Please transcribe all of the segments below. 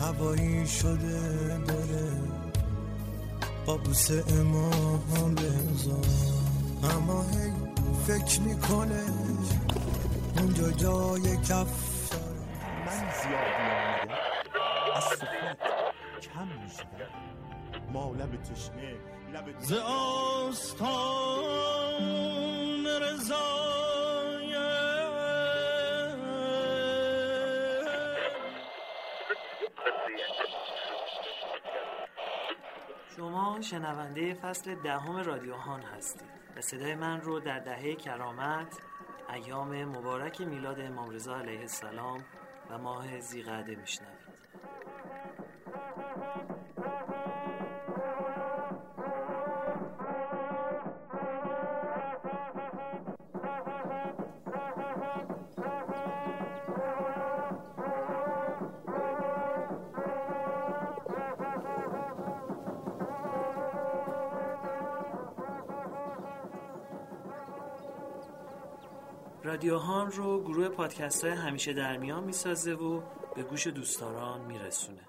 هوایی شده داره. با بوسه اما بزار اما هی فکر می‌کنه اونجا جای کف من زیادی آمده از سفرت کم می‌شدم ما لب تشنه لب ز آستان رضای شما شنونده فصل دهم رادیو هان هستید. و صدای من رو در دهه کرامت ایام مبارک میلاد امام رضا علیه السلام و ماه زیقعده میشنوید. رادیو هان رو گروه پادکست های همیشه در میان می‌سازه و به گوش دوستداران میرسونه.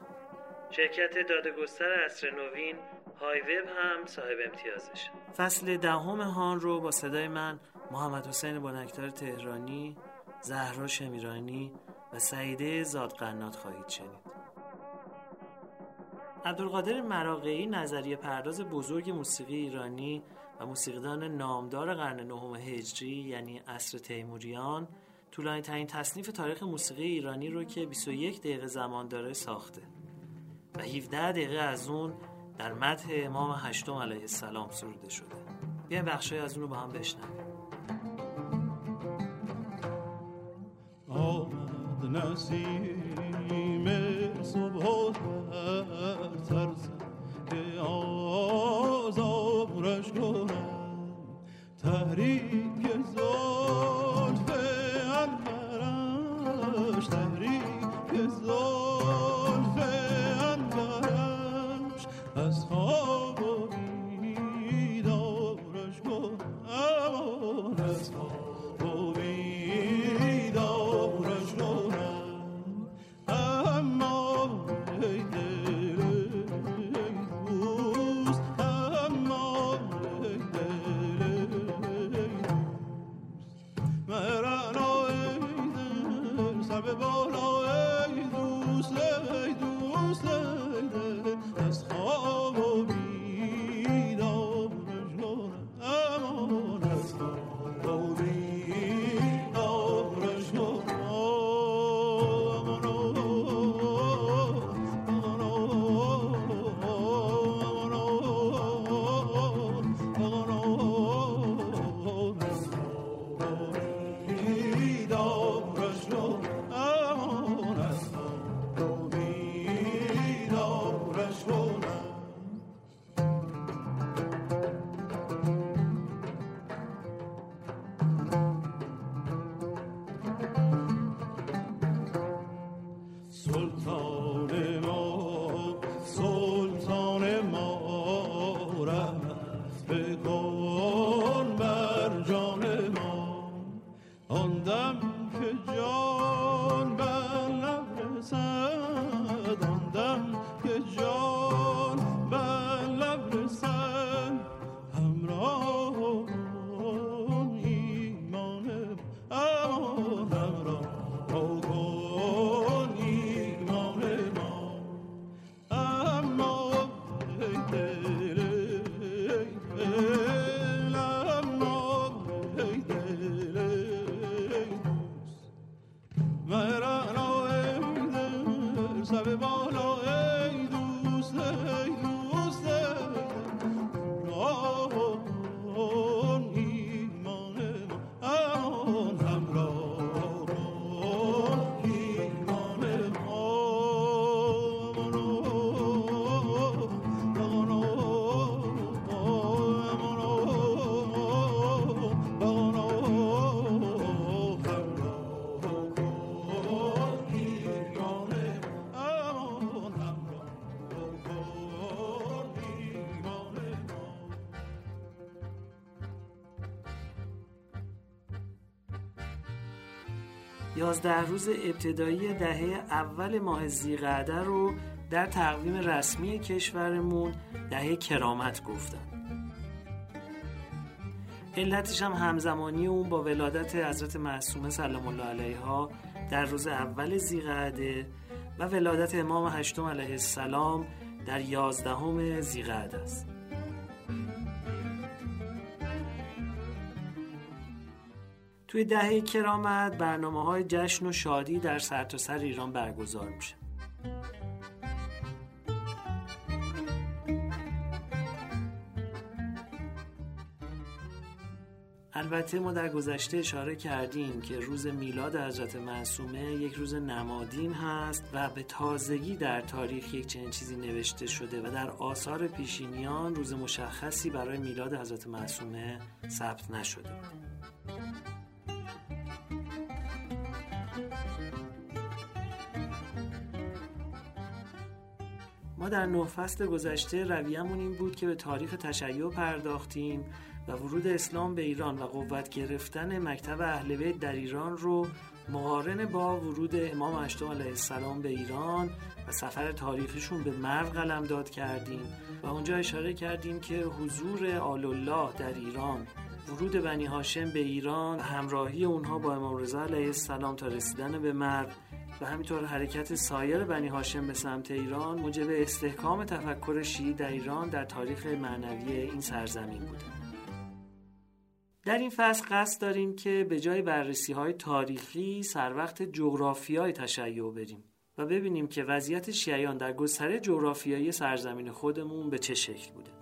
شرکت دادگستر اصر نوین های وب هم صاحب امتیازش. فصل دهم هان رو با صدای من محمد حسین بانکتار تهرانی زهرا شمیرانی و سعیده زادقنات خواهید شنید. عبدالقادر مراقعی نظریه پرداز بزرگ موسیقی ایرانی و موسیقیدان نامدار قرن نهم هجری یعنی عصر تیموریان طولانی ترین تصنیف تاریخ موسیقی ایرانی رو که 21 دقیقه زمان داره ساخته. و 17 دقیقه از اون در مدح امام هشتم علیه السلام سروده شده. بیاین بخشای از اون رو با هم بشنویم. آمد نسیم صبح و آزارش کنم. تحریک زلف یازده روز ابتدایی دهه اول ماه زیقعده رو در تقویم رسمی کشورمون دهه کرامت گفتن. علتش هم همزمانی اون با ولادت حضرت معصومه سلام الله علیها در روز اول زیقعده و ولادت امام هشتم علیه السلام در یازدهم زیقعده است. توی دهه کرامت برنامه های جشن و شادی در سرتاسر سر ایران برگزار میشه. البته ما در گذشته اشاره کردیم که روز میلاد حضرت معصومه یک روز نمادین هست و به تازگی در تاریخ یک چنین چیزی نوشته شده و در آثار پیشینیان روز مشخصی برای میلاد حضرت معصومه ثبت نشده. ما در نه فصل گذشته رویمون این بود که به تاریخ تشیع پرداختیم و ورود اسلام به ایران و قوت گرفتن مکتب اهل بیت در ایران رو مقارن با ورود امام اشتم علیه السلام به ایران و سفر تاریخشون به مرو قلم داد کردیم و اونجا اشاره کردیم که حضور آل الله در ایران ورود بنی هاشم به ایران همراهی اونها با امام رضا علیه السلام تا رسیدن به مرو و همینطور حرکت سایر بنی هاشم به سمت ایران موجب استحکام تفکر شیعی در ایران در تاریخ معنوی این سرزمین بوده. در این فصل قصد داریم که به جای بررسی های تاریخی سر وقت جغرافیای تشیع بریم و ببینیم که وضعیت شیعیان در گستره جغرافیایی سرزمین خودمون به چه شکل بوده.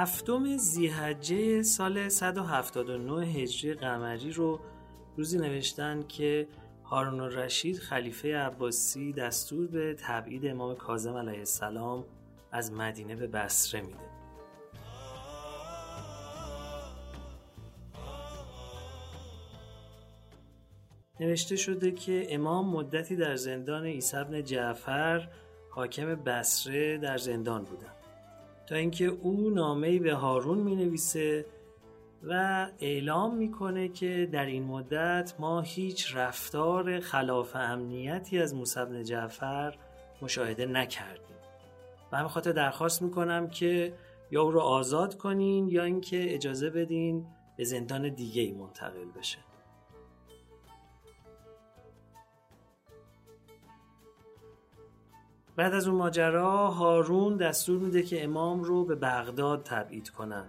هفتم زیحجه سال 179 هجری قمری رو روزی نوشتن که هارون الرشید خلیفه عباسی دستور به تبعید امام کاظم علیه السلام از مدینه به بصره میده. نوشته شده که امام مدتی در زندان عیسی بن جعفر حاکم بصره در زندان بودن تا اینکه او نامه‌ای به هارون می نویسه و اعلام می‌کنه که در این مدت ما هیچ رفتار خلاف امنیتی از موسی بن جعفر مشاهده نکردیم. و همین خاطر درخواست می‌کنم که یا او رو آزاد کنین یا اینکه اجازه بدین به زندان دیگه ای منتقل بشه. بعد از اون ماجرا هارون دستور میده که امام رو به بغداد تبعید کنن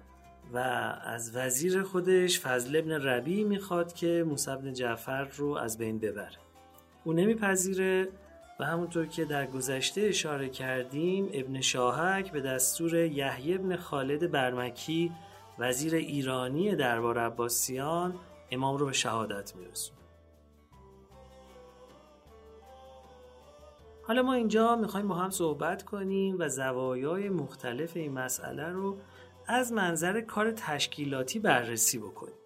و از وزیر خودش فضل ابن ربی می‌خواد که موسی بن جعفر رو از بین ببره. او نمیپذیره و همونطور که در گذشته اشاره کردیم ابن شاهک به دستور یحیی ابن خالد برمکی وزیر ایرانی دربار عباسیان امام رو به شهادت میرسون حالا ما اینجا می‌خوایم با هم صحبت کنیم و زوایای مختلف این مسئله رو از منظر کار تشکیلاتی بررسی بکنیم.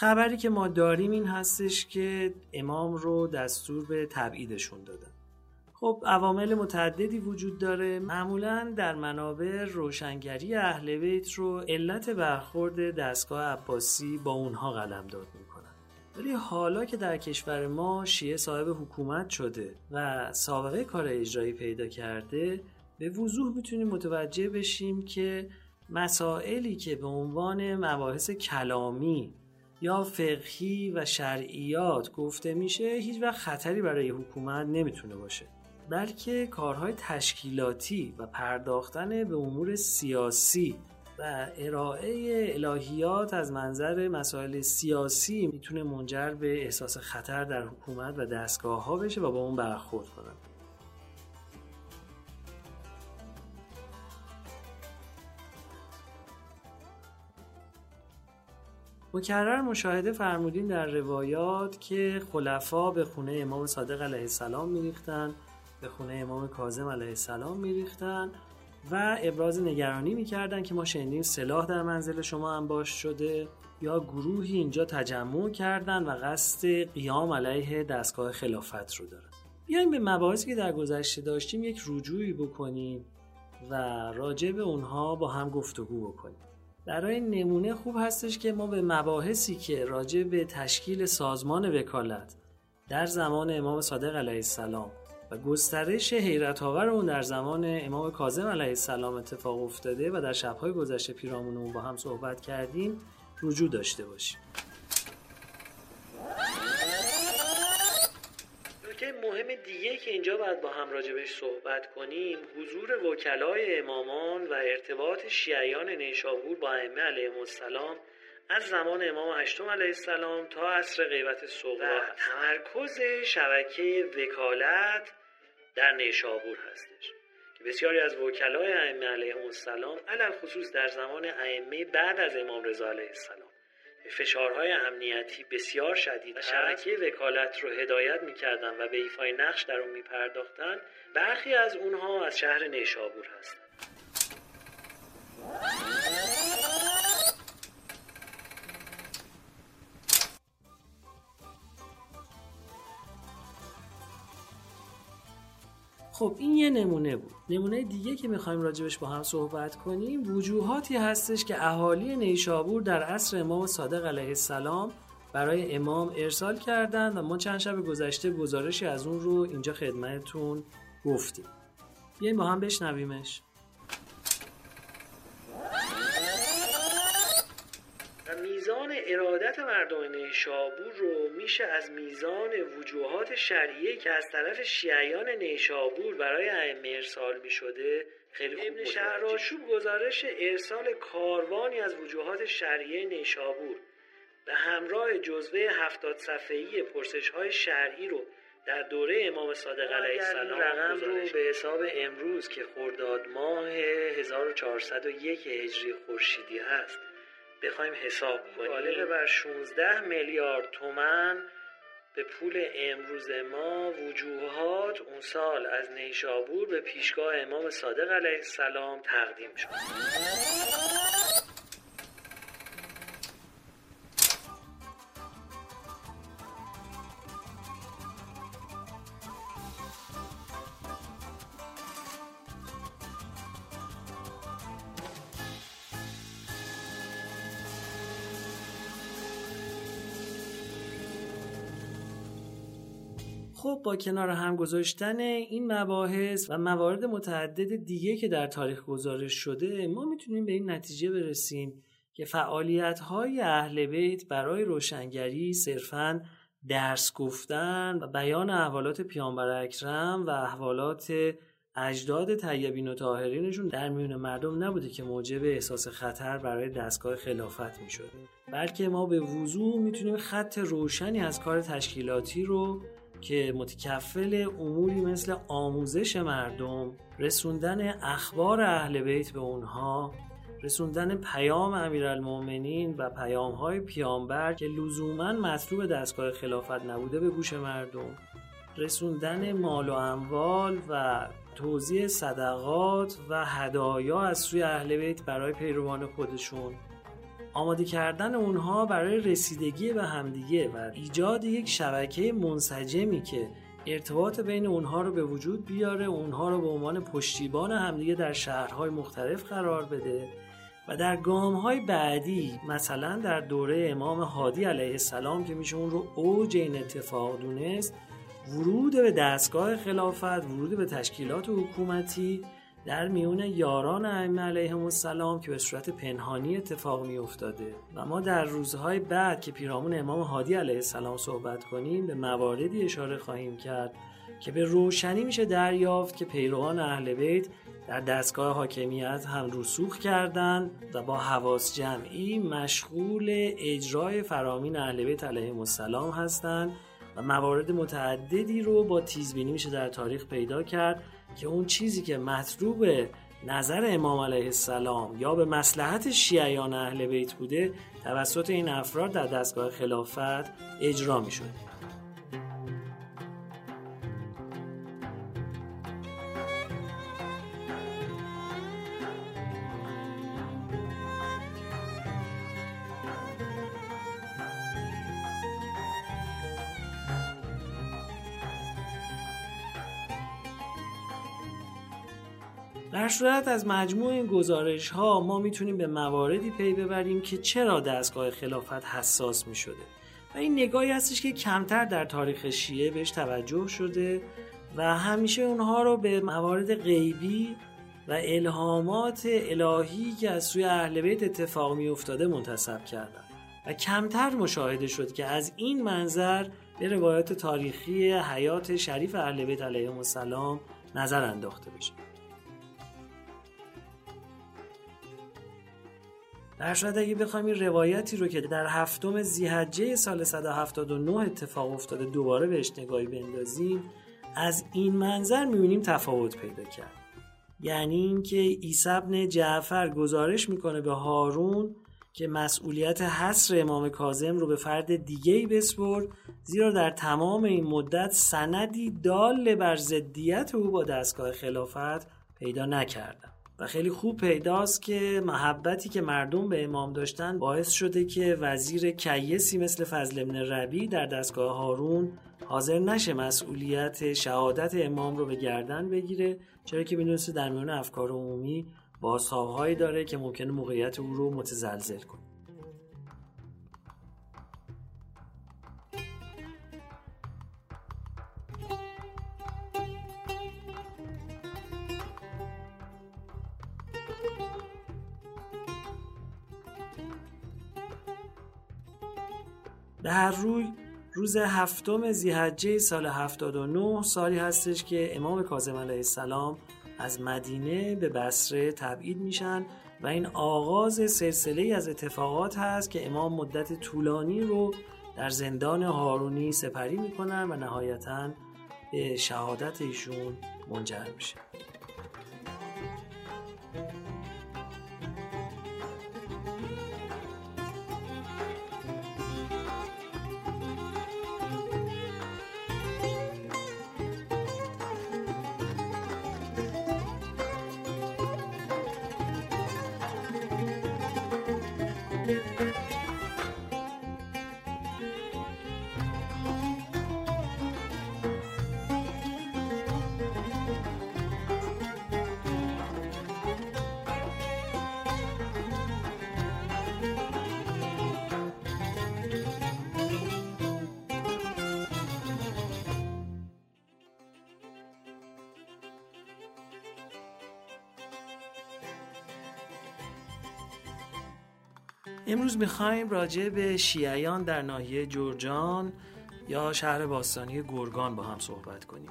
خبری که ما داریم این هستش که امام رو دستور به تبعیدشون دادن. خب عوامل متعددی وجود داره. معمولا در منابع روشنگری اهل بیت رو علت برخورد دستگاه عباسی با اونها قلم داد می‌کنن. ولی حالا که در کشور ما شیعه صاحب حکومت شده و سابقه کار اجرایی پیدا کرده به وضوح می‌تونیم متوجه بشیم که مسائلی که به عنوان مباحث کلامی یا فقهی و شرعیات گفته میشه هیچ وقت خطری برای حکومت نمی‌تونه باشه. بلکه کارهای تشکیلاتی و پرداختن به امور سیاسی و ارائه الهیات از منظر مسائل سیاسی می‌تونه منجر به احساس خطر در حکومت و دستگاه ها بشه و با اون برخورد کنن مکرر مشاهده فرمودین در روایات که خلفا به خونه امام صادق علیه السلام میریختن به خونه امام کاظم علیه السلام میریختن و ابراز نگرانی می‌کردن که ما شنیدیم سلاح در منزل شما انباش شده یا گروهی اینجا تجمع کردن و قصد قیام علیه دستگاه خلافت رو دارن. بیایم به مباحثی که در گذشته داشتیم یک رجوعی بکنیم و راجع به اونها با هم گفتگو بکنیم. برای نمونه خوب هستش که ما به مباحثی که راجع به تشکیل سازمان وکالت در زمان امام صادق علیه السلام و گسترش حیرت آور اون در زمان امام کاظم علیه السلام اتفاق افتاده و در شبهای گذشته پیرامون اون با هم صحبت کردیم رجوع داشته باشیم. نکته مهم دیگه که اینجا باید با هم راجبش صحبت کنیم حضور وکلای امامان و ارتباط شیعیان نیشابور با ائمه علیهم السلام از زمان امام هشتم علیه السلام تا عصر غیبت صغرا تمرکز شبکه وکالت در نیشابور هستش که بسیاری از وکلای ائمه علیهم السلام علل خصوص در زمان ائمه بعد از امام رضا علیه السلام فشارهای امنیتی بسیار شدید. و شبکه وکالت رو هدایت می‌کردن و به ایفای نقش در اون میپرداختن. برخی از اونها از شهر نیشابور هستند خب این یه نمونه بود. نمونه دیگه که می‌خوایم راجبش با هم صحبت کنیم وجوهاتی هستش که اهالی نیشابور در عصر امام صادق علیه السلام برای امام ارسال کردند و ما چند شب گذشته گزارشی از اون رو اینجا خدمتتون گفتیم. بیایم با هم بشنویمش میزان ارادت مردم نیشابور رو میشه از میزان وجوهات شرعیه که از طرف شیعیان نیشابور برای ائمه ارسال می‌شده خیلی خوب ابن شهرآشوب گزارش ارسال کاروانی از وجوهات شرعیه نیشابور به همراه جزوه هفتاد صفحه‌ای پرسش های شرعی رو در دوره امام صادق علیه السلام رقم رو به حساب امروز که خرداد ماه 1401 هجری خورشیدی هست. بخوایم حساب کنیم. بالغ بر 16 میلیارد تومن به پول امروز ما وجوهات اون سال از نیشابور به پیشگاه امام صادق علیه السلام تقدیم شد. کنار هم گذاشتن این مباحث و موارد متعدد دیگه که در تاریخ گزارش شده ما می‌تونیم به این نتیجه برسیم که فعالیت های اهل بیت برای روشنگری صرفا درس گفتن و بیان احوالات پیامبر اکرم و احوالات اجداد طیبین و طاهرینشون در میون مردم نبوده که موجب احساس خطر برای دستگاه خلافت می شده بلکه ما به وضوح می‌تونیم خط روشنی از کار تشکیلاتی رو که متکفل اموری مثل آموزش مردم رسوندن اخبار اهل بیت به اونها رسوندن پیام امیرالمؤمنین و پیام های پیامبر که لزوما مطلوب دستگاه خلافت نبوده به گوش مردم رسوندن مال و اموال و توزیع صدقات و هدایا از سوی اهل بیت برای پیروان خودشون. آماده کردن اونها برای رسیدگی به همدیگه و ایجاد یک شبکه منسجمی که ارتباط بین اونها رو به وجود بیاره اونها رو به عنوان پشتیبان همدیگه در شهرهای مختلف قرار بده و در گام های بعدی مثلا در دوره امام هادی علیه السلام که میشه اون رو اوج این اتفاق دونست ورود به دستگاه خلافت ورود به تشکیلات حکومتی در میون یاران ائمه علیهم السلام که به صورت پنهانی اتفاق می افتاده و ما در روزهای بعد که پیرامون امام هادی علیه السلام صحبت کنیم به مواردی اشاره خواهیم کرد که به روشنی میشه دریافت که پیروان اهل بیت در دستگاه حاکمیت هم رسوخ کردند و با حواس جمعی مشغول اجرای فرامین اهل بیت علیهم السلام هستند و موارد متعددی رو با تیزبینی میشه در تاریخ پیدا کرد که اون چیزی که مطلوب نظر امام علیه السلام یا به مسلحت شیعیان اهل بیت بوده توسط این افراد در دستگاه خلافت اجرا می شود. در صورت از مجموع این گزارش ها ما می‌تونیم به مواردی پی ببریم که چرا دستگاه خلافت حساس می شده و این نگاهی هستش که کمتر در تاریخ شیعه بهش توجه شده و همیشه اونها رو به موارد غیبی و الهامات الهی که از سوی اهل بیت اتفاق می افتاده منتصب کردن. و کمتر مشاهده شد که از این منظر به روایات تاریخی حیات شریف اهل بیت علیهم السلام نظر انداخته بشه. در صورت اگه بخوایم این روایتی رو که در هفتم زیحجه سال 179 اتفاق افتاده دوباره بهش نگاهی بندازیم از این منظر می‌بینیم تفاوت پیدا کرد. یعنی اینکه عیسی ابن جعفر گزارش می‌کنه به هارون که مسئولیت حصر امام کاظم رو به فرد دیگه ای بسپر زیرا در تمام این مدت سندی دال بر ضدیت او با دستگاه خلافت پیدا نکردم و خیلی خوب پیداست که محبتی که مردم به امام داشتن باعث شده که وزیر کیسی مثل فضل ابن ربی در دستگاه هارون حاضر نشه مسئولیت شهادت امام رو به گردن بگیره چرا که می‌دونسته در میان افکار عمومی بازتابهایی داره که ممکنه موقعیت او رو متزلزل کنه. به هر روی روز هفتم زیحجه سال 79 سالی هستش که امام کاظم علیه السلام از مدینه به بصره تبعید میشن و این آغاز سلسله از اتفاقات هست که امام مدت طولانی رو در زندان هارونی سپری می‌کنن و نهایتا به شهادت ایشون منجر میشه. امروز می‌خوایم راجع به شیعیان در ناحیه جورجان یا شهر باستانی گرگان با هم صحبت کنیم.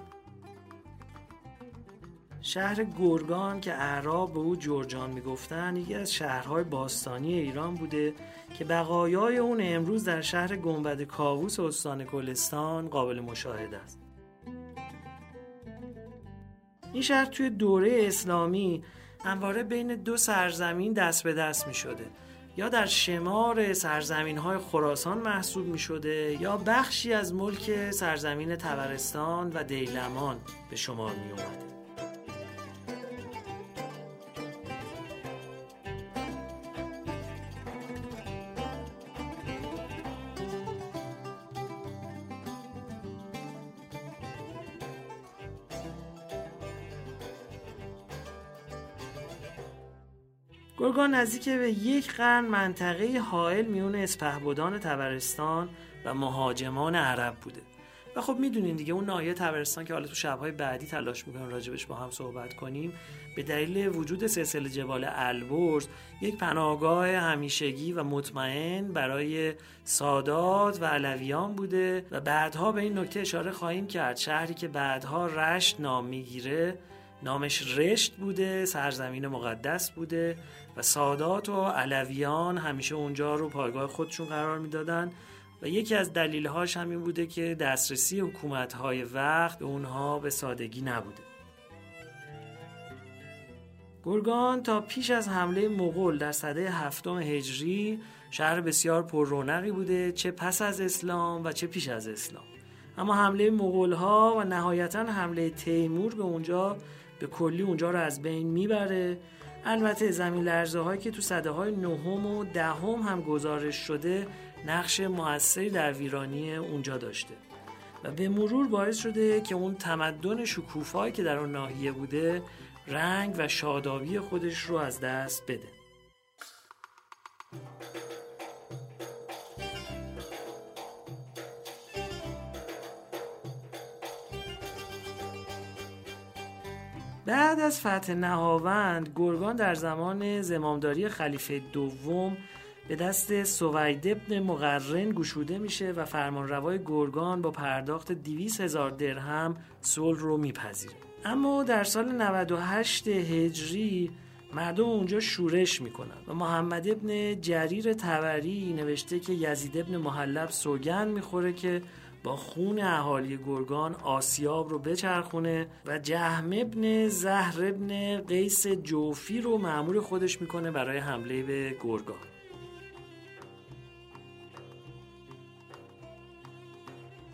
شهر گرگان که اعراب به او جورجان می‌گفتن یکی از شهرهای باستانی ایران بوده که بقایای اون امروز در شهر گنبد کاووس استان کلستان قابل مشاهده است. این شهر توی دوره اسلامی همواره بین دو سرزمین دست به دست می شده یا در شمار سرزمین های خراسان محسوب می شده یا بخشی از ملک سرزمین تبرستان و دیلمان به شمار می اومده. گرگان نزدیک به یک قرن منطقه حائل میون اسپهبدان تبرستان و مهاجمان عرب بوده. و خب می‌دونین دیگه اون ناحیه تبرستان که حالا تو شبهای بعدی تلاش می‌کنیم راجبش با هم صحبت کنیم به دلیل وجود سلسله جبال البرز یک پناهگاه همیشگی و مطمئن برای سادات و علویان بوده و بعدها به این نکته اشاره خواهیم کرد. شهری که بعدها رشت نام می‌گیره نامش رشت بوده سرزمین مقدس بوده و سادات و علویان همیشه اونجا رو پایگاه خودشون قرار می‌دادن. و یکی از دلیلهاش همین بوده که دسترسی حکومتهای وقت به اونها به سادگی نبوده. گرگان تا پیش از حمله مغول در سده هفتم هجری شهر بسیار پر رونقی بوده چه پس از اسلام و چه پیش از اسلام. اما حمله مغول ها و نهایتا حمله تیمور به اونجا به کلی اونجا رو از بین می‌بره. البته زمین لرزه هایی که تو صده های نهم و دهم هم گزارش شده نقش موثری در ویرانی اونجا داشته. و به مرور باعث شده که اون تمدن شکوفایی که در اون ناحیه بوده رنگ و شادابی خودش رو از دست بده. بعد از فتح نهاوند گرگان در زمان زمامداری خلیفه دوم به دست سوید ابن مقرن گشوده میشه و فرمانروای گرگان با پرداخت 200 هزار درهم صلح رو میپذیره. اما در سال 98 هجری مردم اونجا شورش می‌کنن و محمد ابن جریر تبری نوشته که یزید ابن محلب سوگن می‌خوره که با خون اهالی گرگان آسیاب رو بچرخونه و جهم ابن زهر ابن قیس جوفی رو معمور خودش می‌کنه برای حمله به گرگان.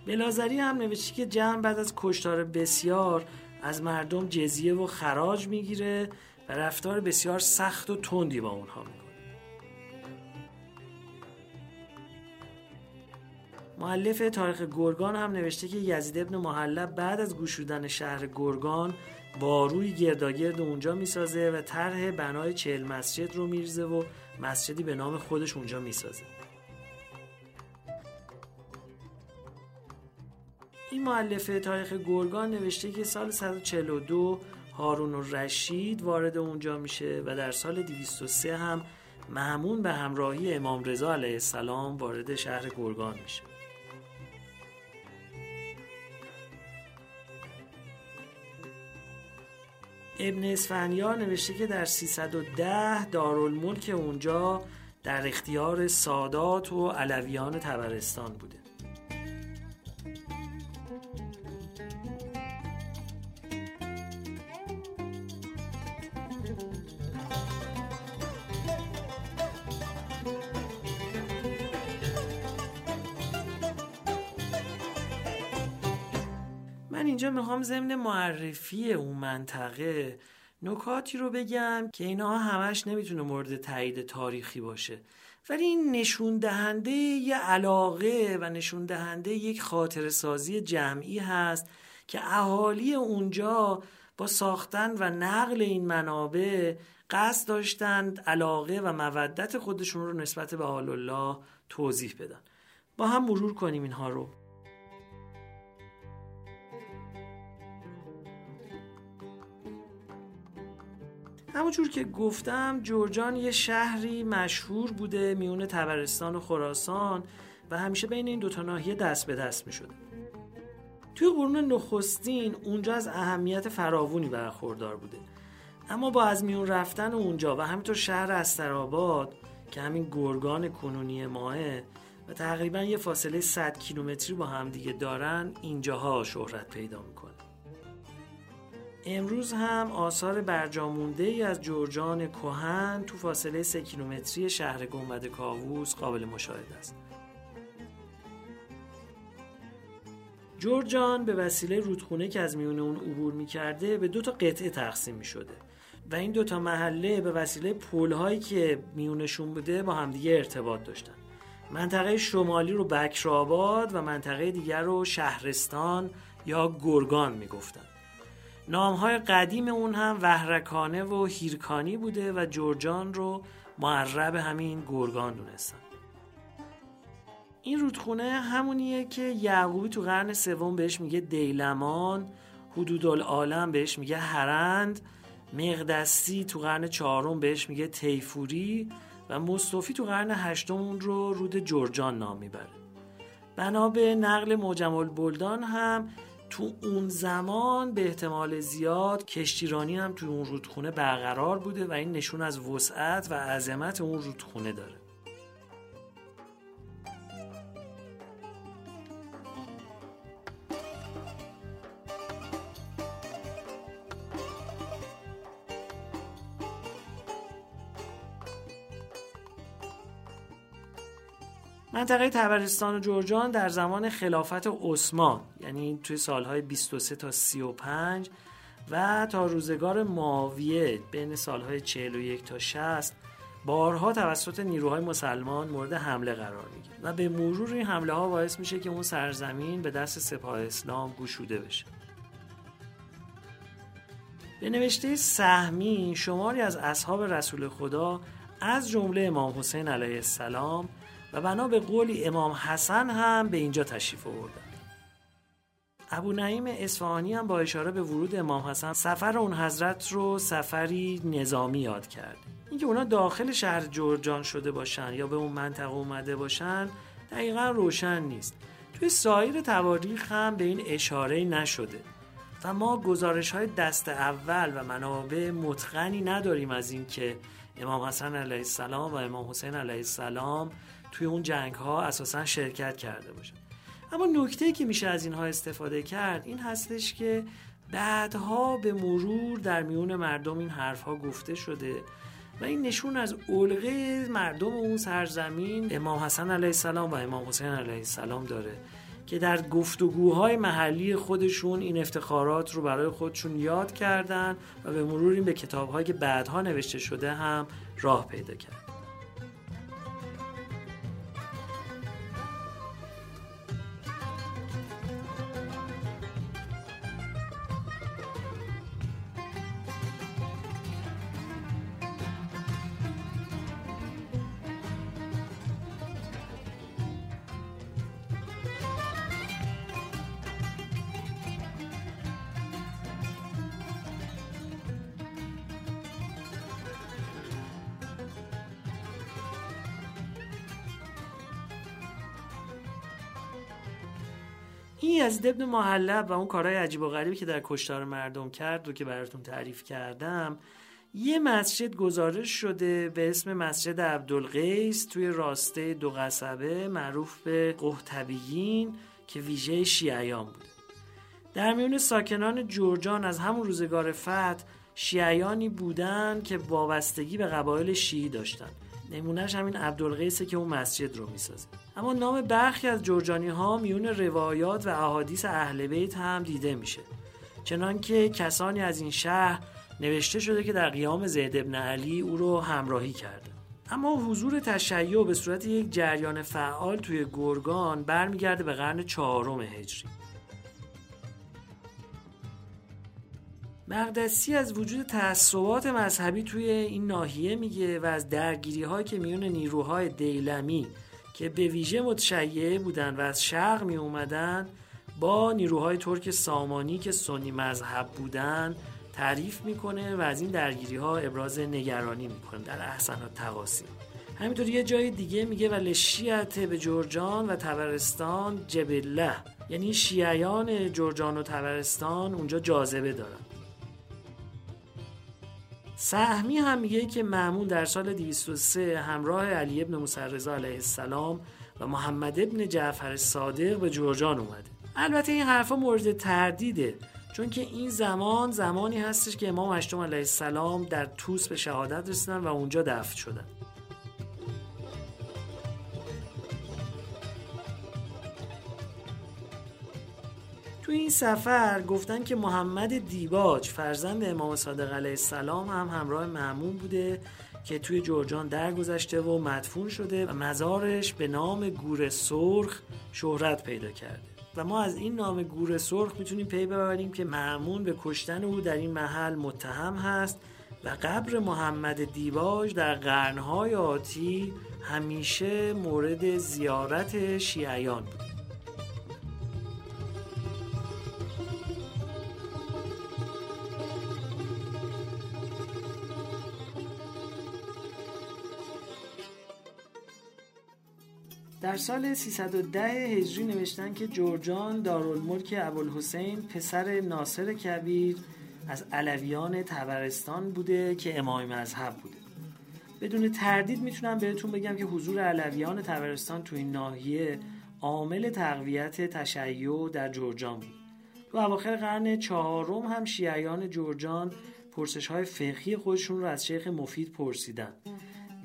بلازری هم نوشته که جمع بعد از کشتار بسیار از مردم جزیه و خراج می‌گیره و رفتار بسیار سخت و تندی با اونها می‌کنه. معلف تاریخ گرگان هم نوشته که یزید ابن محلب بعد از گشودن شهر گرگان باروی گرداگرد اونجا می‌سازه و طرح بنای چهل مسجد رو میرزه و مسجدی به نام خودش اونجا می‌سازه. این معلف تاریخ گرگان نوشته که سال 142 هارون رشید وارد اونجا میشه و در سال 203 هم معمون به همراهی امام رضا علیه السلام وارد شهر گرگان میشه. ابن اسفنیار نوشته که در 310 دارالملک اونجا در اختیار سادات و علویان تبرستان بوده. من اینجا می‌خوام ضمن معرفی اون منطقه نکاتی رو بگم که اینا همش نمی‌تونه مورد تایید تاریخی باشه. ولی این نشون دهنده یه علاقه و نشون دهنده یک خاطر سازی جمعی هست که اهالی اونجا با ساختن و نقل این منابع قصد داشتند علاقه و مودت خودشون رو نسبت به آل الله توضیح بدن. با هم مرور کنیم اینها رو. همونجور که گفتم جورجان یه شهری مشهور بوده میون تبرستان و خراسان و همیشه بین این دوتا ناحیه دست به دست می شده. توی قرون نخستین اونجا از اهمیت فراوونی برخوردار بوده اما با از میون رفتن اونجا و همینطور شهر استراباد که همین گرگان کنونی ماه و تقریبا یه فاصله 100 کیلومتری با همدیگه دارن اینجاها شهرت پیدا می‌کنه امروز هم آثار برجامونده ای از جورجان کوهن تو فاصله سه کیلومتری شهر گنبد کاووس قابل مشاهده است. جورجان به وسیله رودخونه که از میون اون عبور می‌کرده به دو تا قطعه تقسیم می شده و این دو تا محله به وسیله پلهایی که میونشون بوده با همدیگه ارتباط داشتن. منطقه شمالی رو بکرآباد و منطقه دیگر رو شهرستان یا گرگان می‌گفتن. نامهای قدیم اون هم وحرکانه و هیرکانی بوده و جورجان رو معرب همین گرگان دونستن. این رودخونه همونیه که یعقوبی تو قرن سوم بهش میگه دیلمان حدود العالم بهش میگه هرند مقدسی تو قرن چهارم بهش میگه تیفوری و مصطفی تو قرن هشتم اون رو رود جورجان نام می‌بره. بنا به نقل معجم البلدان هم تو اون زمان به احتمال زیاد کشتیرانی هم تو اون رودخونه برقرار بوده و این نشون از وسعت و عظمت اون رودخونه داره. منطقه تبرستان و جرجان در زمان خلافت عثمان یعنی توی سالهای 23 تا 35 و تا روزگار معاویه بین سالهای 41 تا 60 بارها توسط نیروهای مسلمان مورد حمله قرار می‌گیره و به مرور این حمله ها باعث میشه که اون سرزمین به دست سپاه اسلام گشوده بشه. به نوشته سهمی شماری از اصحاب رسول خدا از جمله امام حسین علیه السلام و بنا به قولی امام حسن هم به اینجا تشریف آوردن. ابو نعیم اصفهانی هم با اشاره به ورود امام حسن سفر اون حضرت رو سفری نظامی یاد کرد. اینکه اونا داخل شهر جرجان شده باشن یا به اون منطقه اومده باشن دقیقا روشن نیست. توی سایر تواریخ هم به این اشاره نشده. و ما گزارش های دست اول و منابع متقنی نداریم از اینکه امام حسن علیه السلام و امام حسین علیه السلام توی اون جنگ ها اساسا شرکت کرده باشن. اما نکته که میشه از اینها استفاده کرد این هستش که بعدها به مرور در میون مردم این حرف ها گفته شده و این نشون از علقه مردم اون سرزمین امام حسن علیه السلام و امام حسین علیه السلام داره که در گفتگوهای محلی خودشون این افتخارات رو برای خودشون یاد کردن و به مرور این به کتابهایی که بعدها نوشته شده هم راه پیدا کرد یزید ابن محلب و اون کارهای عجیب و غریبی که در کشتار مردم کرد رو که براتون تعریف کردم یه مسجد گزارش شده به اسم مسجد عبدالقیس توی راسته دو قصبه معروف به قهتبیین که ویژه شیعیان بوده. در میون ساکنان جورجان از همون روزگار فتح شیعیانی بودن که وابستگی به قبایل شیعی داشتن. نمونهش همین عبدالقیسه که اون مسجد رو می‌سازه. اما نام برخی از جرجانی ها میون روایات و احادیث اهل بیت هم دیده میشه. چنانکه کسانی از این شهر نوشته شده که در قیام زید ابن علی او رو همراهی کرده. اما حضور تشیع به صورت یک جریان فعال توی گرگان برمیگرده به قرن چهارم هجری. مقدسی از وجود تعصبات مذهبی توی این ناحیه میگه و از درگیری هایی که میون نیروهای دیلمی که به ویژه متشیعه بودن و از شرق می اومدن با نیروهای ترک سامانی که سنی مذهب بودن تعریف می‌کنه و از این درگیری ها ابراز نگرانی می‌کنه در احسن تقاسیم همینطور یه جای دیگه میگه و لشیت به جرجان و تبرستان جبله. یعنی شیعیان جرجان و تبرستان اونجا جاذبه دارن. سهمی هم میگه که معمون در سال 203 همراه علی ابن مسرزا علیه السلام و محمد ابن جعفر صادق به جرجان اومده. البته این حرفا مورد تردیده چون که این زمان زمانی هستش که امام هشتم علیه السلام در توس به شهادت رسیدن و اونجا دفن شدن. تو این سفر گفتن که محمد دیباج فرزند امام صادق علیه السلام هم همراه معمون بوده که توی جرجان درگذشته و مدفون شده و مزارش به نام گور سرخ شهرت پیدا کرده. و ما از این نام گور سرخ می‌تونیم پی ببریم که معمون به کشتن او در این محل متهم هست و قبر محمد دیباج در قرنهای آتی همیشه مورد زیارت شیعیان بود. در سال 310 هجری نوشتن که جورجان دارالملک ابوالحسین پسر ناصر کبیر از علویان تبرستان بوده که امام مذهب بوده. بدون تردید می‌تونم بهتون بگم که حضور علویان تبرستان تو این ناحیه عامل تقویت تشیع در جورجان بود. تو اواخر قرن چهارم هم شیعیان جورجان پرسش های فقهی خودشون رو از شیخ مفید پرسیدن.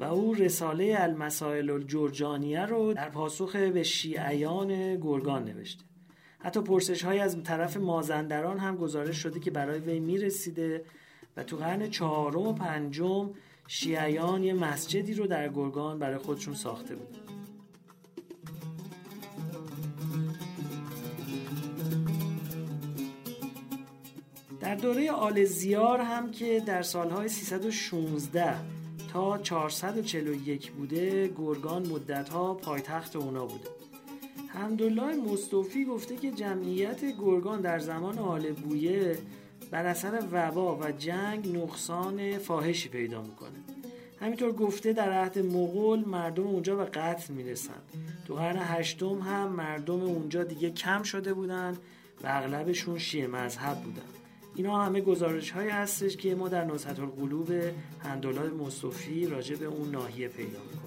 و او رساله المسائل الجرجانیه رو در پاسخ به شیعیان گرگان نوشته. حتی پرسش های از طرف مازندران هم گزارش شده که برای وی می‌رسیده و تو قرن چهارم و پنجم شیعیان یه مسجدی رو در گرگان برای خودشون ساخته بود در دوره آل زیار هم که در سالهای 316 تا 441 بوده گرگان مدتها پایتخت اونا بوده. حمدالله مصطفی گفته که جمعیت گرگان در زمان آل بویه بر اثر وبا و جنگ نقصان فاحشی پیدا می‌کنه. همینطور گفته در عهد مغول مردم اونجا به قتل می‌رسن تو قرن هشتم هم مردم اونجا دیگه کم شده بودن و اغلبشون شیعه مذهب بودن. اینا همه گزارش های هستش که ما در نصحت القلوب هندولای مصطفی راجع به اون ناحیه پیدا می‌کنیم.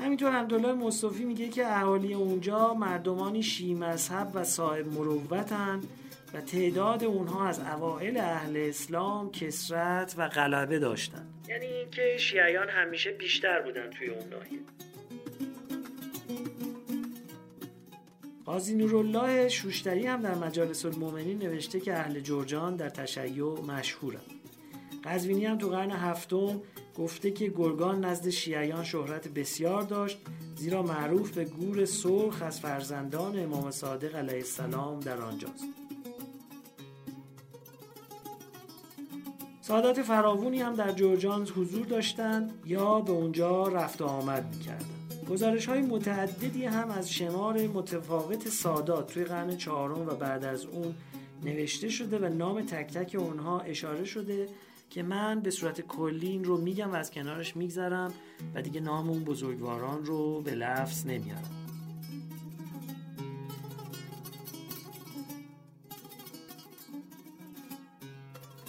همینطور همدلله مصطفی میگه که اهالی اونجا مردمانی شی مذهب و صاحب مروتن و تعداد اونها از اوائل اهل اسلام کسرت و غلبه داشتن. یعنی که شیعیان همیشه بیشتر بودن توی اون ناحیه. قاضی نورالله شوشتری هم در مجالس المومنین نوشته که اهل جرجان در تشیع مشهورن. قزوینی هم تو قرن هفتم گفته که گرگان نزد شیعیان شهرت بسیار داشت زیرا معروف به گور سرخ از فرزندان امام صادق علیه السلام در آنجاست. سادات فراوونی هم در جرجان حضور داشتند یا به اونجا رفت و آمد می‌کردند. گزارش های متعددی هم از شمار متفاوت سادات توی قرن چهارم و بعد از اون نوشته شده و نام تک تک اونها اشاره شده که من به صورت کلی این رو میگم و از کنارش میگذرم و دیگه نام اون بزرگواران رو به لفظ نمیارم.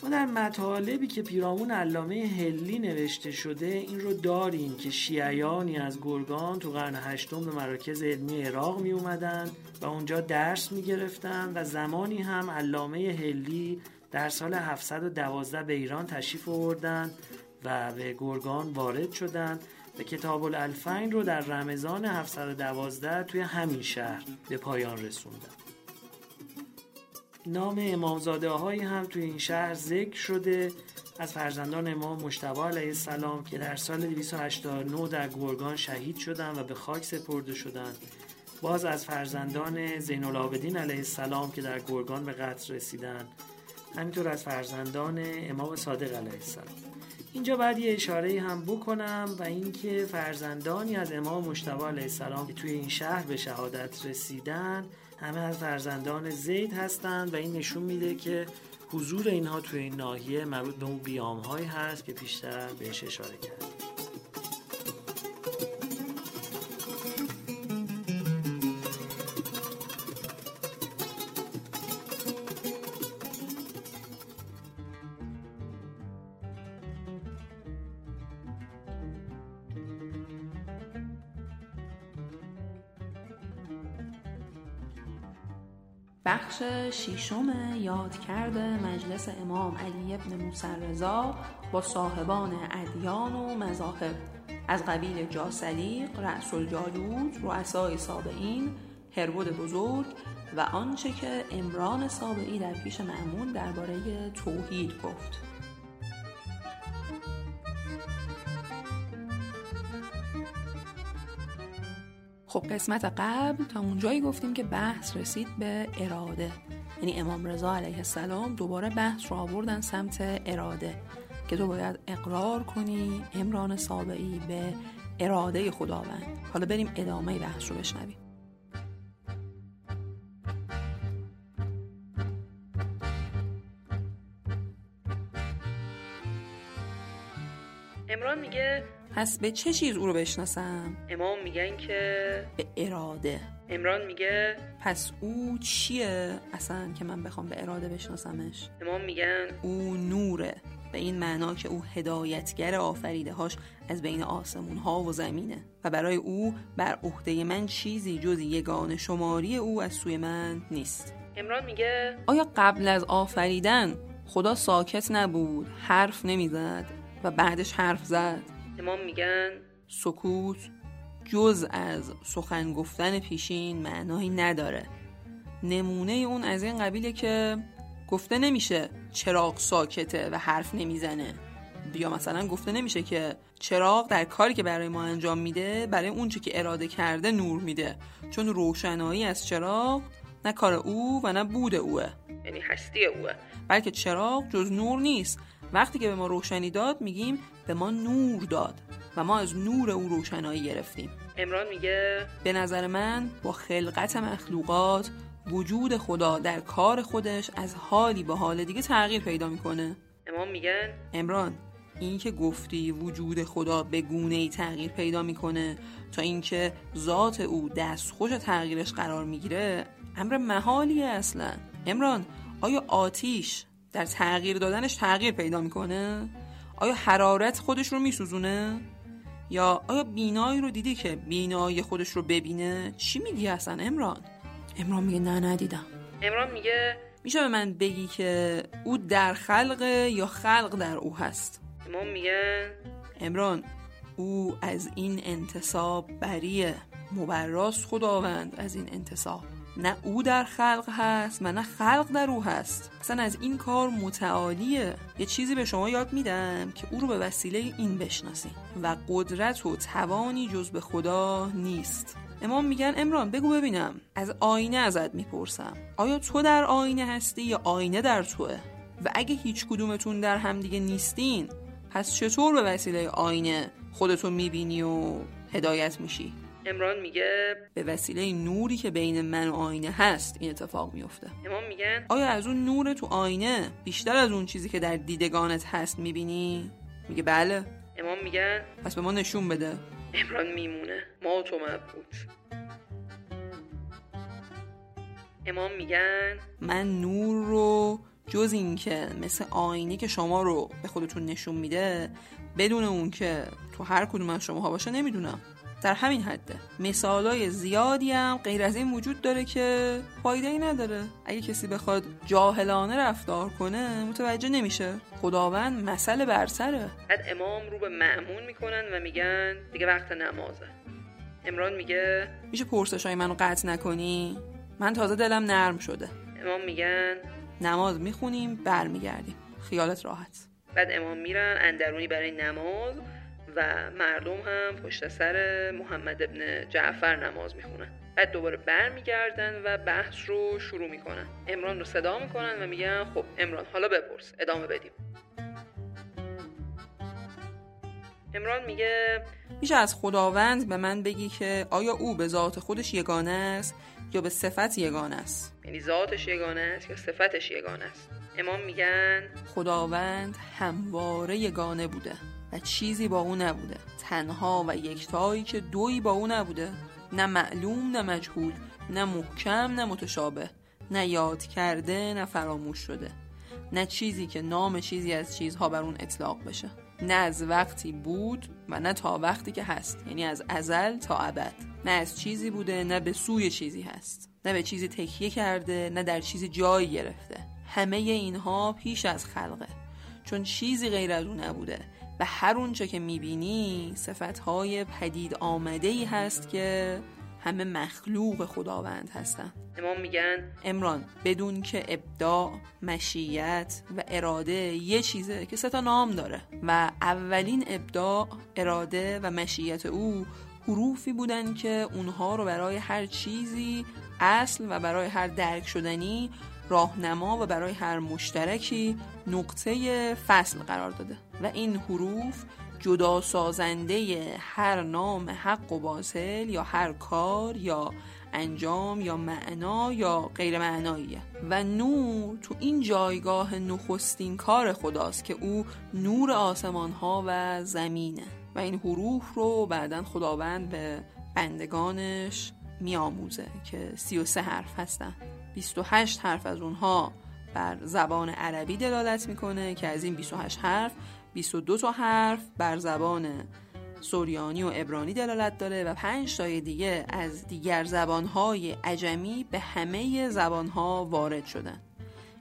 ما در مطالبی که پیرامون علامه هلی نوشته شده این رو داریم که شیعیانی از گرگان تو قرن هشتم به مراکز علمی عراق می اومدن و اونجا درس می گرفتن و زمانی هم علامه هلی در سال 712 به ایران تشریف آوردن و به گرگان وارد شدند و کتاب الالفین رو در رمضان 712 توی همین شهر به پایان رسوندن. نام امامزاده هایی هم توی این شهر ذکر شده از فرزندان امام مشتبه علیه السلام که در سال 289 در گرگان شهید شدند و به خاک سپرده شدند باز از فرزندان زین العابدین علیه السلام که در گرگان به قتل رسیدند همینطور از فرزندان امام صادق علیه السلام. اینجا بعد یه اشاره هم بکنم و اینکه فرزندانی از امام مشتبه علیه السلام که توی این شهر به شهادت رسیدن همه از فرزندان زید هستند و این نشون میده که حضور اینها توی این ناحیه مربوط به اون هایی هست که پیشتر بهش اشاره کرد بخش شیشم یادکرد مجلس امام علی ابن موسی رضا با صاحبان ادیان و مذاهب. از قبیل جاسلیق، رأس الجالوت، رؤسای سابعین، هرود بزرگ و آنچه که امران سابعی در پیش معمون درباره توحید گفت. خب قسمت قبل تا اونجایی گفتیم که بحث رسید به اراده. یعنی امام رضا علیه السلام دوباره بحث رو آوردن سمت اراده که تو باید اقرار کنی امران سابعی به اراده خداوند. حالا بریم ادامه بحث رو بشنویم. امران میگه پس به چه چیز او رو بشناسم؟ امام میگن که به اراده. امران میگه پس او چیه اصلا که من بخوام به اراده بشناسمش؟ امام میگن او نوره. به این معنا که او هدایتگر آفریده هاش از بین آسمون ها و زمینه. و برای او بر عهده من چیزی جز یگان شماری او از سوی من نیست. امران میگه آیا قبل از آفریدن خدا ساکت نبود؟ حرف نمی‌زد و بعدش حرف زد. امام میگن؟ سکوت جز از سخن گفتن پیشین معنایی نداره. نمونه اون از این قبیله که گفته نمیشه چراغ ساکته و حرف نمی‌زنه. یا مثلا گفته نمیشه که چراغ در کاری که برای ما انجام میده برای اونچه که اراده کرده نور میده. چون روشنایی از چراغ نه کار او و نه بود اوه. یعنی هستی اوه. بلکه چراغ جز نور نیست. وقتی که به ما روشنی داد میگیم به ما نور داد و ما از نور او روشنایی گرفتیم. امران میگه به نظر من با خلقت مخلوقات وجود خدا در کار خودش از حالی به حال دیگه تغییر پیدا می‌کنه. امام میگن امران این که گفتی وجود خدا به گونه ای تغییر پیدا می‌کنه تا اینکه ذات او دستخوش تغییرش قرار می‌گیره امر محالیه اصلا. امران آیا آتیش در تغییر دادنش تغییر پیدا می‌کنه؟ آیا حرارت خودش رو میسوزونه؟ یا آیا بینایی رو دیدی که بینایی خودش رو ببینه؟ چی میگی اصلا امران امران میگه نه ندیدم. امران میگه میشه به من بگی که او در خلق یا خلق در او هست؟ امام میگن امران او از این انتصاب بریه. مبراست خداوند از این انتصاب. نه او در خلق هست و نه خلق در او هست. اصلا از این کار متعالیه. یه چیزی به شما یاد میدم که او رو به وسیله این بشناسین و قدرت و توانی جز به خدا نیست. امام میگن امران بگو ببینم. از آینه ازت می‌پرسم. آیا تو در آینه هستی یا آینه در توه؟ و اگه هیچ کدومتون در همدیگه نیستین پس چطور به وسیله آینه خودتو می‌بینی و هدایت میشی؟ امران میگه به وسیله نوری که بین من و آینه هست این اتفاق میفته. امام میگن آیا از اون نور تو آینه بیشتر از اون چیزی که در دیدگانت هست می‌بینی؟ میگه بله. امام میگن پس به ما نشون بده. امران میمونه. ما تو مبهوت امام میگن من نور رو جز این که مثل آینه که شما رو به خودتون نشون میده بدون اون که تو هر کدوم از شماها باشه نمی‌دونم. در همین حده مثالای زیادی هم غیر از این وجود داره که فایده ای نداره. اگه کسی بخواد جاهلانه رفتار کنه متوجه نمیشه. خداوند مسئله برسره. بعد امام رو به معمون می‌کنن و میگن دیگه وقت نمازه. امران میگه میشه پرسش های منو قطع نکنی؟ من تازه دلم نرم شده. امام میگن نماز می‌خونیم برمیگردیم. خیالت راحت. بعد امام میرن اندرونی برای نماز. و مردم هم پشت سر محمد ابن جعفر نماز می‌خونن. بعد دوباره برمیگردن و بحث رو شروع می‌کنن. امران رو صدا می‌کنن و میگن خب امران حالا بپرس. ادامه بدیم. امران میگه میشه از خداوند به من بگی که آیا او به ذات خودش یگانه است یا به صفت یگانه است؟ یعنی ذاتش یگانه است یا صفتش یگانه است؟ امام میگن خداوند همواره یگانه بوده. و چیزی با او نبوده. تنها و یکتایی که دویی با او نبوده. نه معلوم نه مجهول نه محکم نه متشابه. نه یاد کرده نه فراموش شده. نه چیزی که نام چیزی از چیزها بر اون اطلاق بشه. نه از وقتی بود و نه تا وقتی که هست. یعنی از ازل تا ابد. نه از چیزی بوده نه به سوی چیزی هست. نه به چیزی تکیه کرده نه در چیزی جایی گرفته. همه اینها پیش از خلقه. چون چیزی غیر از اون نبوده. و هر اونچه که می‌بینی صفتهای پدید آمده ای هست که همه مخلوق خداوند هستن. امام میگن امران بدون که ابداع مشیت و اراده یه چیزه که سه تا نام داره. و اولین ابداع اراده و مشیت او حروفی بودن که اونها رو برای هر چیزی اصل و برای هر درک شدنی راهنما و برای هر مشترکی نقطه فصل قرار داده و این حروف جدا سازنده هر نام حق و باطل یا هر کار یا انجام یا معنا یا غیر معناییه. و نور تو این جایگاه نخستین کار خداست که او نور آسمان ها و زمینه. و این حروف رو بعدا خداوند به بندگانش میآموزه که 33 حرف هستن. 28 حرف از اونها بر زبان عربی دلالت می‌کنه که از این 28 حرف 22 تا حرف بر زبان سوریانی و ابرانی دلالت داره و 5 تای دیگه از دیگر زبانهای عجمی به همه زبانها وارد شدن.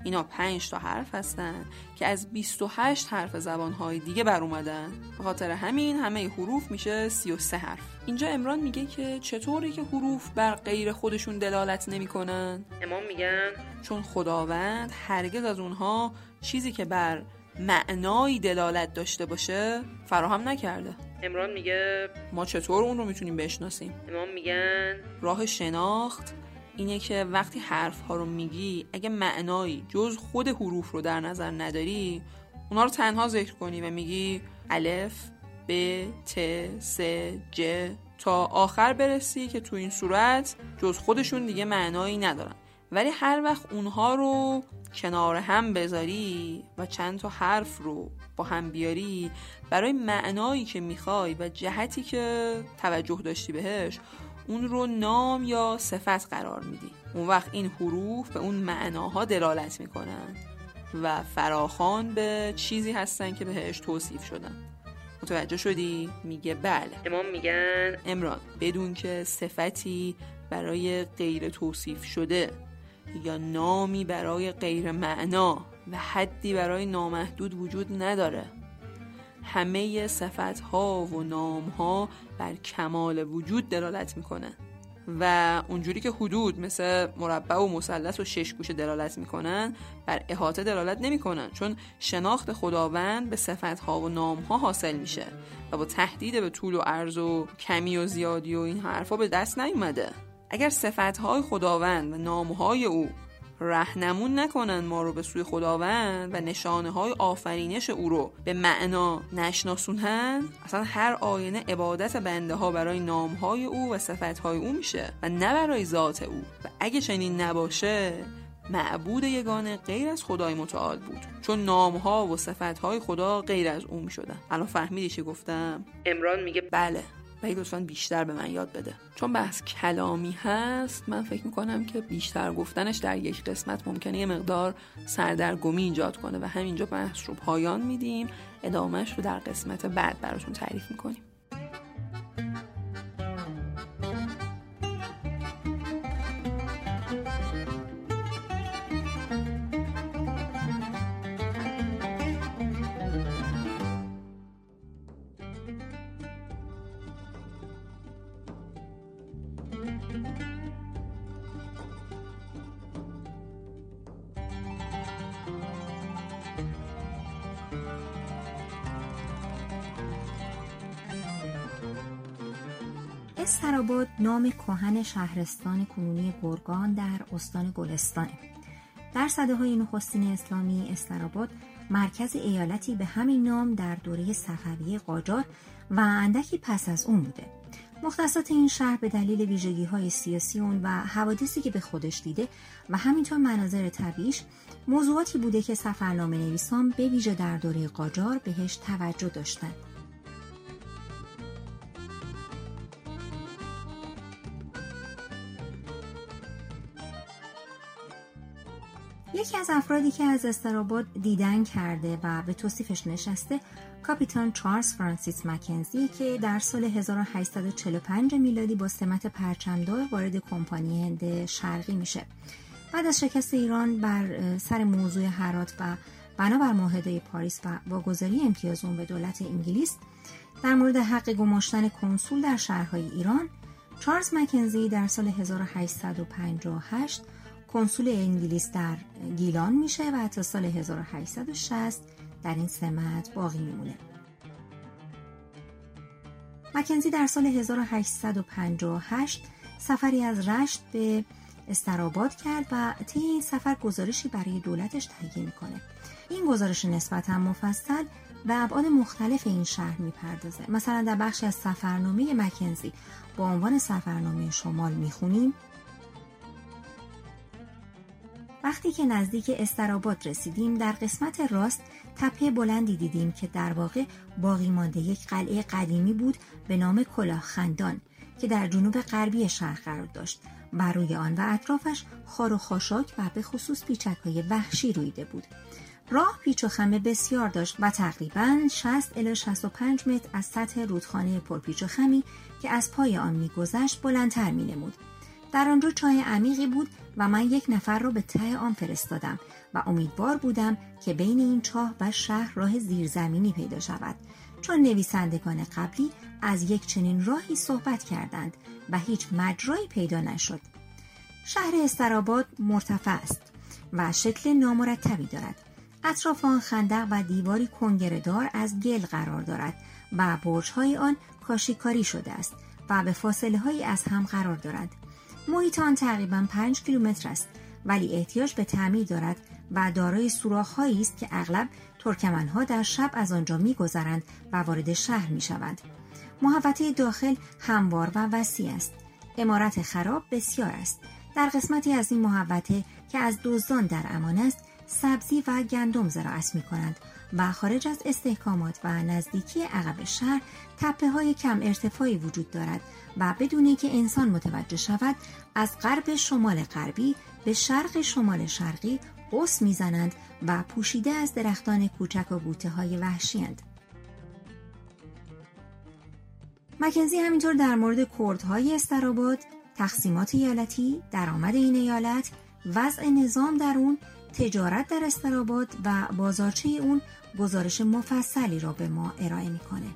اینا 5 تا حرف هستن که از 28 حرف زبانهای دیگه بر اومدن. به خاطر همین همه حروف میشه 33 حرف. اینجا امران میگه که چطوری که حروف بر غیر خودشون دلالت نمی‌کنن؟ امام میگن چون خداوند هرگز از اونها چیزی که بر معنایی دلالت داشته باشه فراهم نکرده. امران میگه ما چطور اون رو می‌تونیم بشناسیم؟ امام میگن راه شناخت اینه که وقتی حرف ها رو میگی اگه معنایی جز خود حروف رو در نظر نداری اونا رو تنها ذکر کنی و میگی الف ب ت س ج تا آخر برسی که تو این صورت جز خودشون دیگه معنایی ندارن. ولی هر وقت اونها رو کنار هم بذاری و چند تا حرف رو با هم بیاری برای معنایی که می‌خوای و جهتی که توجه داشتی بهش اون رو نام یا صفت قرار میدی. اون وقت این حروف به اون معناها دلالت می‌کنن و فراخان به چیزی هستن که بهش توصیف شدن. متوجه شدی؟ میگه بله. امام میگن امران بدون که صفتی برای غیر توصیف شده یا نامی برای غیر معنا و حدی برای نامحدود وجود نداره. همه صفت ها و نام ها بر کمال وجود دلالت می‌کنه. و اونجوری که حدود مثل مربع و مثلث و شش گوشه دلالت می‌کنن بر احاطه دلالت نمی‌کنن چون شناخت خداوند به صفت ها و نام ها حاصل میشه و با تهدید به طول و عرض و کمی و زیادی و این حرفا به دست نیومده. اگر صفت های خداوند و نام های او رهنمون نکنن ما رو به سوی خداوند و نشانه های آفرینش او رو. به معنا نشناسونن؟ اصلا هر آینه عبادت بنده ها برای نام های او و صفت های او میشه و نه برای ذات او. و اگه چنین نباشه معبود یگانه غیر از خدای متعال بود. چون نام ها و صفت های خدا غیر از او می‌شدن. الان فهمیدی چی گفتم؟ امران میگه بله. ولی لطفا بیشتر به من یاد بده. چون بحث کلامی هست من فکر می‌کنم که بیشتر گفتنش در یک قسمت ممکنه یه مقدار سردرگمی ایجاد کنه و همینجا بحث رو پایان میدیم. ادامهش رو در قسمت بعد براتون تعریف می‌کنیم. نام کهن شهرستان کنونی گرگان در استان گلستانه در صده های نخستین اسلامی استراباد مرکز ایالتی به همین نام در دوره صفوی قاجار و اندکی پس از اون بوده مختصات این شهر به دلیل ویژگی های سیاسی اون و حوادثی که به خودش دیده و همینطور مناظر طبیعیش موضوعاتی بوده که سفرنامه نویسان به ویژه در دوره قاجار بهش توجه داشتند. یکی از افرادی که از استراباد دیدن کرده و به توصیفش نشسته کاپیتان چارلز فرانسیس مکنزی که در سال 1845 میلادی با سمت پرچمدار وارد کمپانی هند شرقی میشه. بعد از شکست ایران بر سر موضوع هرات و بنابر معاهده پاریس و واگذاری امتیاز اون به دولت انگلیس در مورد حق گماشتن کنسول در شهرهای ایران چارلز مکنزی در سال 1858 کنسول انگلیس در گیلان میشه و تا سال 1860 در این سمت باقی میمونه. مکنزی در سال 1858 سفری از رشت به استراباد کرد و طی این سفر گزارشی برای دولتش تهیه می‌کنه. این گزارش نسبتا مفصل به ابعاد مختلف این شهر می‌پردازه. مثلا در بخشی از سفرنامه مکنزی با عنوان سفرنامه شمال می‌خونیم وقتی که نزدیک استراباد رسیدیم در قسمت راست تپه بلندی دیدیم که در واقع باقی مانده یک قلعه قدیمی بود به نام کلاه خندان که در جنوب غربی شهر قرار داشت بر روی آن و اطرافش خار و خاشاک و به خصوص پیچک های وحشی رویده بود. راه پیچ و خمه بسیار داشت و تقریبا 60 الی 65 متر از سطح رودخانه پرپیچ و خمی که از پای آن میگذشت بلندتر مینمود. در آنجا چای عمیقی بود و من یک نفر را به ته آن فرستادم و امیدوار بودم که بین این چاه و شهر راه زیرزمینی پیدا شود. چون نویسندگان قبلی از یک چنین راهی صحبت کردند و هیچ مجرایی پیدا نشد. شهر استراباد مرتفع است و شکل نامرتبی دارد. اطراف آن خندق و دیواری کنگرهدار از گل قرار دارد و برجهای آن کاشیکاری شده است و به فاصله هایی از هم قرار دارد. محیط آن تقریبا 5 کیلومتر است ولی احتیاج به تعمیر دارد و دارای سوراخهایی است که اغلب ترکمنها در شب از آنجا میگذرند و وارد شهر می‌شوند. محوطه داخل هموار و وسیع است. امارت خراب بسیار است. در قسمتی از این محوطه که از دزدان در امان است سبزی و گندم زراعت می کنند و خارج از استحکامات و نزدیکی عقب شهر تپه های کم ارتفاعی وجود دارد و بدون که انسان متوجه شود از غرب شمال غربی به شرق شمال شرقی قوس می‌زنند و پوشیده از درختان کوچک و بوته های وحشی مکنزی همینطور در مورد کردهای استراباد، تقسیمات ایالتی، درآمد این ایالت، وضع نظام در اون، تجارت در استراباد و بازارچه اون گزارش مفصلی را به ما ارائه می‌کنه.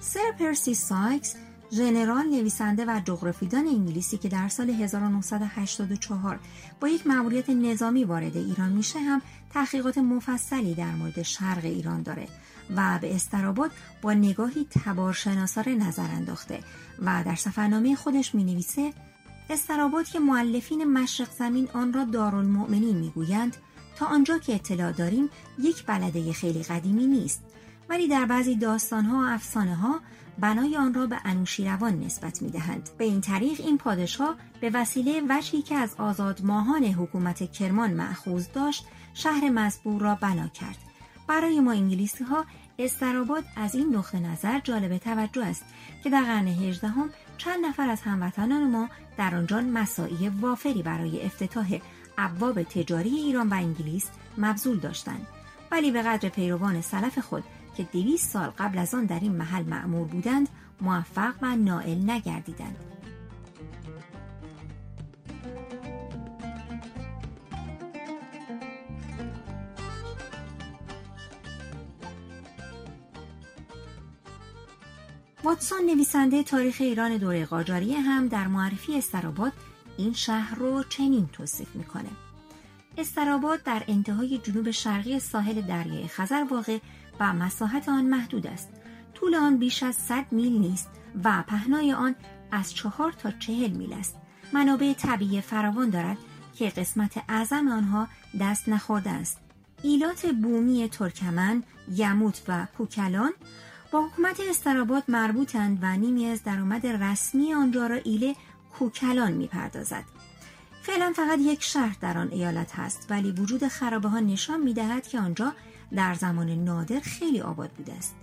سر پرسی سایکس ژنرال نویسنده و جغرافیدان انگلیسی که در سال 1984 با یک مأموریت نظامی وارد ایران میشه هم تحقیقات مفصلی در مورد شرق ایران داره و به استراباد با نگاهی تبارشناسانه نظر انداخته و در سفرنامه خودش می نویسه استراباد که معلفین مشرق زمین آن را دارالمؤمنین می‌گویند تا آنجا که اطلاع داریم یک بلده خیلی قدیمی نیست ولی در بعضی داستانها و افسانه ها بنای آن را به انوشیروان نسبت می دهند. به این طریق این پادشاه به وسیله وجهی که از آزاد ماهان حکومت کرمان معخوض داشت شهر مزبور را بنا کرد. برای ما انگلیسی ها استراباد از این نقطه نظر جالب توجه است که در قرن هجدهم چند نفر از هموطنان ما در آنجا مساعی وافری برای افتتاح ابواب تجاری ایران و انگلیس مبذول داشتند. ولی به قدر پیروان سلف خود که دویست سال قبل از آن در این محل معمور بودند موفق و نائل نگردیدند. واتسون نویسنده تاریخ ایران دوره قاجاریه هم در معرفی استراباد این شهر رو چنین توصیف می‌کنه. استراباد در انتهای جنوب شرقی ساحل دریای خزر واقع و مساحت آن محدود است. طول آن بیش از 100 میل نیست و پهنای آن از چهار تا چهل میل است. منابع طبیعی فراوان دارد که قسمت اعظم آنها دست نخورده است. ایلات بومی ترکمن، یموت و کوکلان با حکومت استراباد مربوطند و نیمی از درآمد رسمی آنجا را ایله کوکلان می‌پردازد. فعلا فقط یک شهر در آن ایالت هست ولی وجود خرابه ها نشان می دهد که آنجا در زمان نادر خیلی آباد بوده است.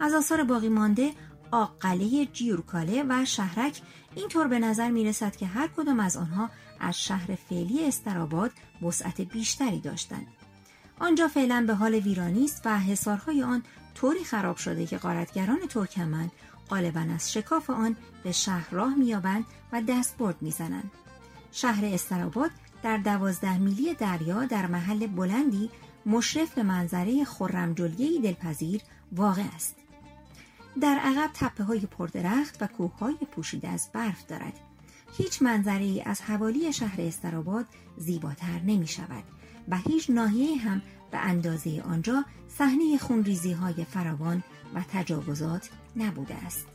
از آثار باقی مانده آقله جیورکاله و شهرک اینطور به نظر می رسد که هر کدام از آنها از شهر فعلی استراباد وسعت بیشتری داشتند. آنجا فعلا به حال ویرانی است و حصارهای آن طوری خراب شده که قارتگران ترکمن غالبا از شکاف آن به شهر راه مییابند و دستبرد می‌زنند. شهر استراباد در دوازده میلی دریا در محل بلندی مشرف به منظره خرمجلگهای دلپذیر واقع است. در عقب تپه های پردرخت و کوه های پوشیده از برف دارد. هیچ منظره ای از حوالی شهر استراباد زیباتر نمی شود و هیچ ناحیه هم به اندازه آنجا صحنه خونریزی های فراوان و تجاوزات نبوده است.